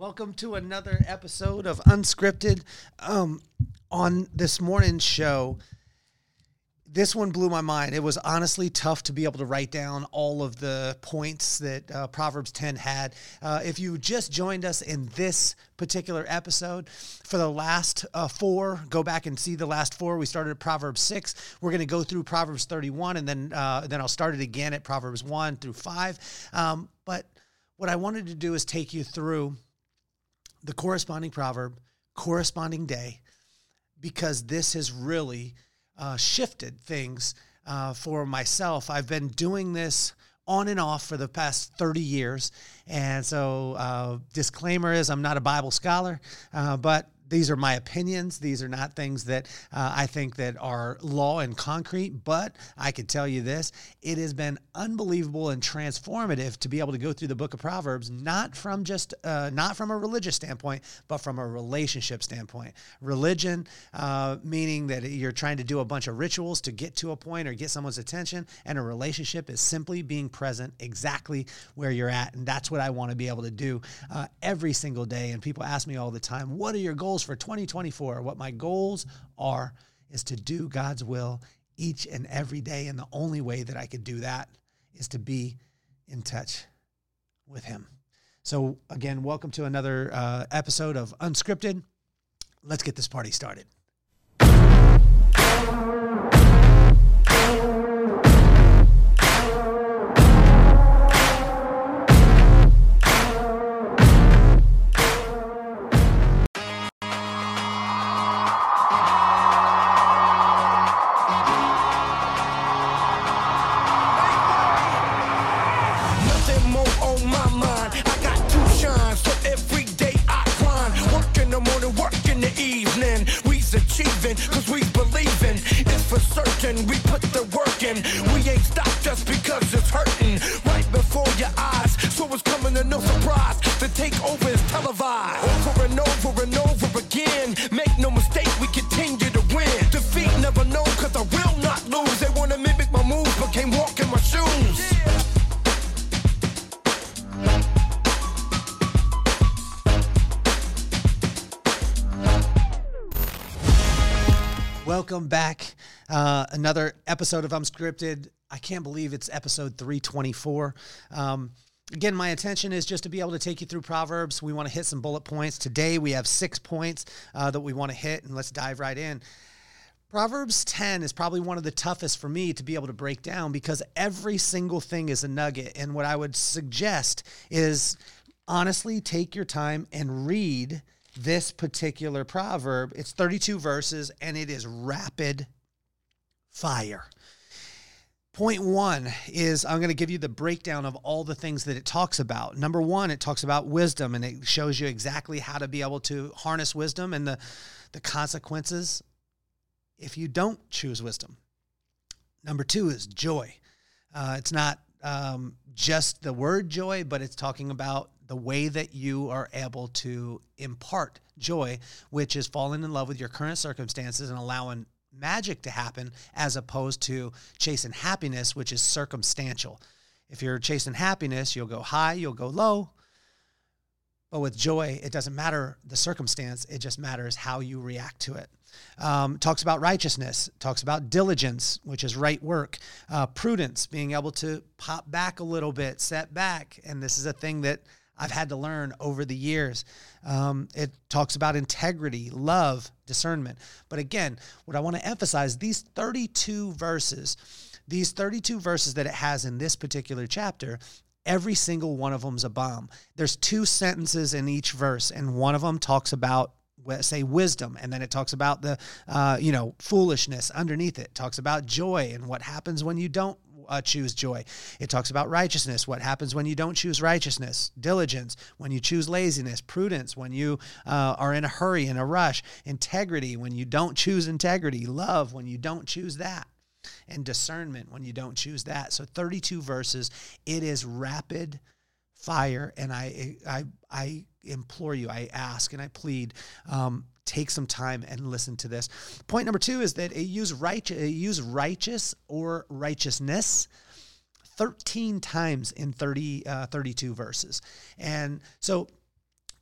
Welcome to another episode of Unscripted. Um, on this morning's show, this one blew my mind. It was honestly tough to be able to write down all of the points that uh, Proverbs 10 had. Uh, if you just joined us in this particular episode, for the last uh, four, go back and see the last four. We started at Proverbs 6. We're going to go through Proverbs 31, and then, uh, then I'll start it again at Proverbs 1 through 5. Um, but what I wanted to do is take you through the corresponding proverb, corresponding day, because this has really uh, shifted things uh, for myself. I've been doing this on and off for the past 30 years. And so, uh, disclaimer is I'm not a Bible scholar, uh, but these are my opinions. These are not things that uh, I think that are law and concrete. But I can tell you this: it has been unbelievable and transformative to be able to go through the Book of Proverbs, not from just uh, not from a religious standpoint, but from a relationship standpoint. Religion, uh, meaning that you're trying to do a bunch of rituals to get to a point or get someone's attention, and a relationship is simply being present exactly where you're at, and that's what I want to be able to do uh, every single day. And people ask me all the time, "What are your goals?" Goals for 2024. What my goals are is to do God's will each and every day. And the only way that I could do that is to be in touch with Him. So, again, welcome to another uh, episode of Unscripted. Let's get this party started. cause we believe in. It's for certain, we put the work in. We ain't stopped just because. Welcome back. Uh, another episode of Unscripted. I can't believe it's episode 324. Um, again, my intention is just to be able to take you through Proverbs. We want to hit some bullet points. Today, we have six points uh, that we want to hit, and let's dive right in. Proverbs 10 is probably one of the toughest for me to be able to break down because every single thing is a nugget. And what I would suggest is honestly take your time and read this particular proverb. It's 32 verses and it is rapid fire. Point one is I'm going to give you the breakdown of all the things that it talks about. Number one, it talks about wisdom and it shows you exactly how to be able to harness wisdom and the, the consequences if you don't choose wisdom. Number two is joy. Uh, it's not um, just the word joy, but it's talking about the way that you are able to impart joy, which is falling in love with your current circumstances and allowing magic to happen as opposed to chasing happiness, which is circumstantial. If you're chasing happiness, you'll go high, you'll go low. But with joy, it doesn't matter the circumstance, it just matters how you react to it. Um, talks about righteousness, talks about diligence, which is right work, uh, prudence, being able to pop back a little bit, set back. And this is a thing that I've had to learn over the years. Um, it talks about integrity, love, discernment. But again, what I want to emphasize these 32 verses, these 32 verses that it has in this particular chapter, every single one of them is a bomb. There's two sentences in each verse, and one of them talks about say wisdom and then it talks about the uh, you know foolishness underneath it. it talks about joy and what happens when you don't uh, choose joy. It talks about righteousness, what happens when you don't choose righteousness, diligence, when you choose laziness, prudence, when you uh, are in a hurry, in a rush, integrity, when you don't choose integrity, love, when you don't choose that and discernment when you don't choose that. So 32 verses. It is rapid fire, and I I I implore you, I ask, and I plead. Um, take some time and listen to this. Point number two is that it use right use righteous or righteousness 13 times in 30 uh, 32 verses. And so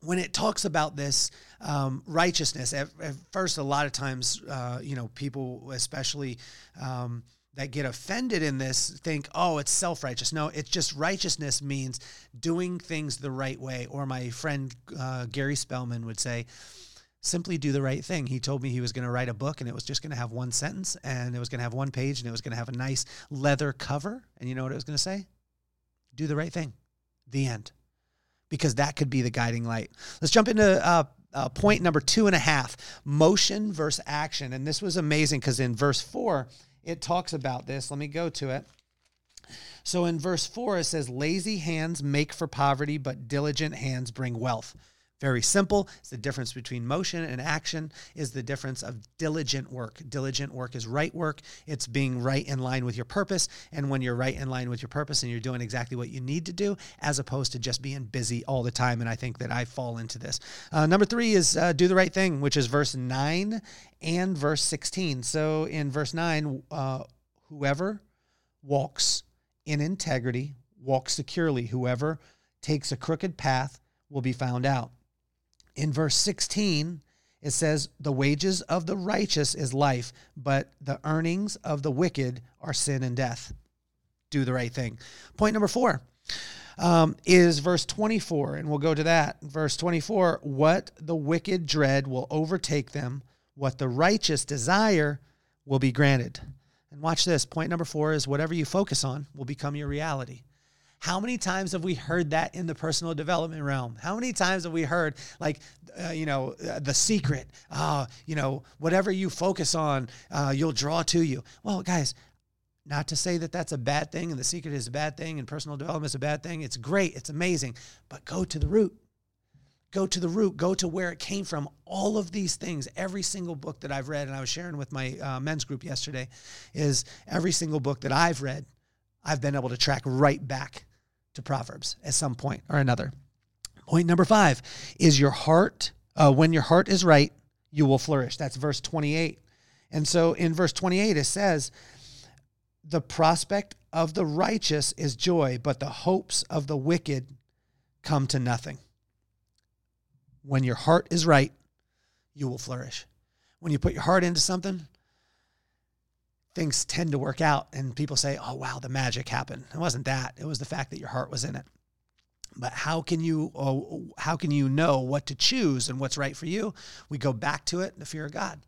when it talks about this um, righteousness, at, at, first, a lot of times, uh, you know, people, especially um, that get offended in this, think, oh, it's self righteous. No, it's just righteousness means doing things the right way. Or my friend uh, Gary Spellman would say, simply do the right thing. He told me he was going to write a book and it was just going to have one sentence and it was going to have one page and it was going to have a nice leather cover. And you know what it was going to say? Do the right thing. The end because that could be the guiding light. Let's jump into uh, uh, point number two and a half motion versus action. And this was amazing because in verse four, it talks about this. Let me go to it. So in verse four, it says, Lazy hands make for poverty, but diligent hands bring wealth. Very simple. It's the difference between motion and action is the difference of diligent work. Diligent work is right work. It's being right in line with your purpose. And when you're right in line with your purpose and you're doing exactly what you need to do, as opposed to just being busy all the time. And I think that I fall into this. Uh, number three is uh, do the right thing, which is verse 9 and verse 16. So in verse 9, uh, whoever walks in integrity walks securely. Whoever takes a crooked path will be found out in verse 16, it says, The wages of the righteous is life, but the earnings of the wicked are sin and death. Do the right thing. Point number four um, is verse 24, and we'll go to that. Verse 24 What the wicked dread will overtake them, what the righteous desire will be granted. And watch this. Point number four is whatever you focus on will become your reality. How many times have we heard that in the personal development realm? How many times have we heard, like, uh, you know, uh, the secret, uh, you know, whatever you focus on, uh, you'll draw to you? Well, guys, not to say that that's a bad thing and the secret is a bad thing and personal development is a bad thing. It's great, it's amazing, but go to the root. Go to the root, go to where it came from. All of these things, every single book that I've read, and I was sharing with my uh, men's group yesterday, is every single book that I've read I've been able to track right back to Proverbs at some point or another. Point number five is your heart. Uh, when your heart is right, you will flourish. That's verse 28. And so in verse 28, it says, The prospect of the righteous is joy, but the hopes of the wicked come to nothing. When your heart is right, you will flourish. When you put your heart into something, things tend to work out and people say, oh, wow, the magic happened. It wasn't that. It was the fact that your heart was in it. But how can you oh, how can you know what to choose and what's right for you? We go back to it, the fear of God.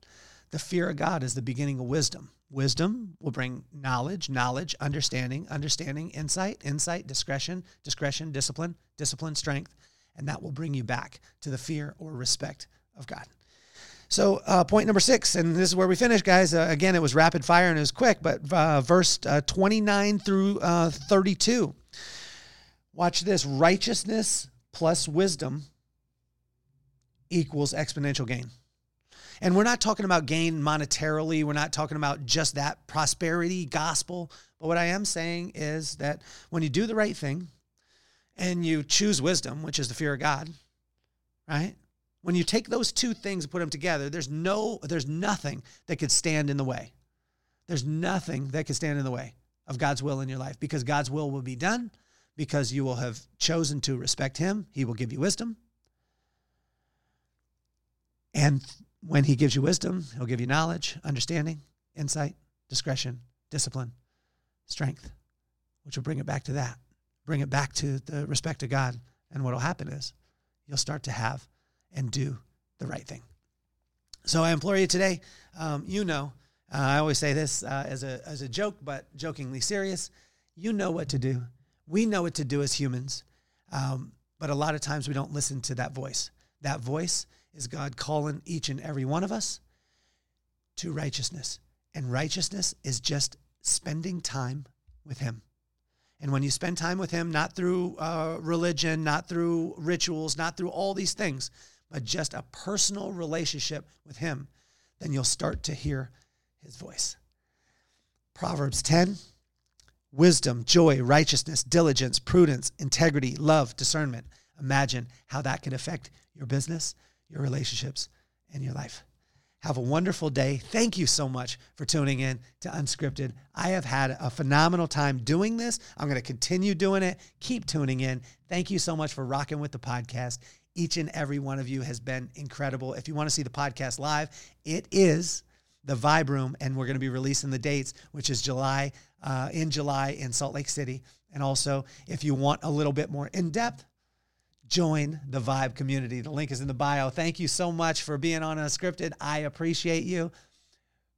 The fear of God is the beginning of wisdom. Wisdom will bring knowledge, knowledge, understanding, understanding, insight, insight, discretion, discretion, discipline, discipline, strength, and that will bring you back to the fear or respect of God. So, uh, point number six, and this is where we finish, guys. Uh, again, it was rapid fire and it was quick, but uh, verse uh, 29 through uh, 32. Watch this righteousness plus wisdom equals exponential gain. And we're not talking about gain monetarily, we're not talking about just that prosperity gospel. But what I am saying is that when you do the right thing and you choose wisdom, which is the fear of God, right? When you take those two things and put them together, there's no there's nothing that could stand in the way. There's nothing that could stand in the way of God's will in your life because God's will will be done because you will have chosen to respect him. He will give you wisdom. And when he gives you wisdom, he'll give you knowledge, understanding, insight, discretion, discipline, strength, which will bring it back to that. Bring it back to the respect of God. And what will happen is you'll start to have and do the right thing. So I implore you today, um, you know, uh, I always say this uh, as, a, as a joke, but jokingly serious. You know what to do. We know what to do as humans, um, but a lot of times we don't listen to that voice. That voice is God calling each and every one of us to righteousness. And righteousness is just spending time with Him. And when you spend time with Him, not through uh, religion, not through rituals, not through all these things, but just a personal relationship with Him, then you'll start to hear His voice. Proverbs 10 wisdom, joy, righteousness, diligence, prudence, integrity, love, discernment. Imagine how that could affect your business, your relationships, and your life. Have a wonderful day. Thank you so much for tuning in to Unscripted. I have had a phenomenal time doing this. I'm going to continue doing it. Keep tuning in. Thank you so much for rocking with the podcast. Each and every one of you has been incredible. If you want to see the podcast live, it is the Vibe Room, and we're going to be releasing the dates, which is July, uh, in July in Salt Lake City. And also, if you want a little bit more in depth, join the Vibe community. The link is in the bio. Thank you so much for being on Unscripted. I appreciate you.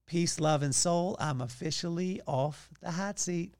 Peace, love, and soul. I'm officially off the hot seat.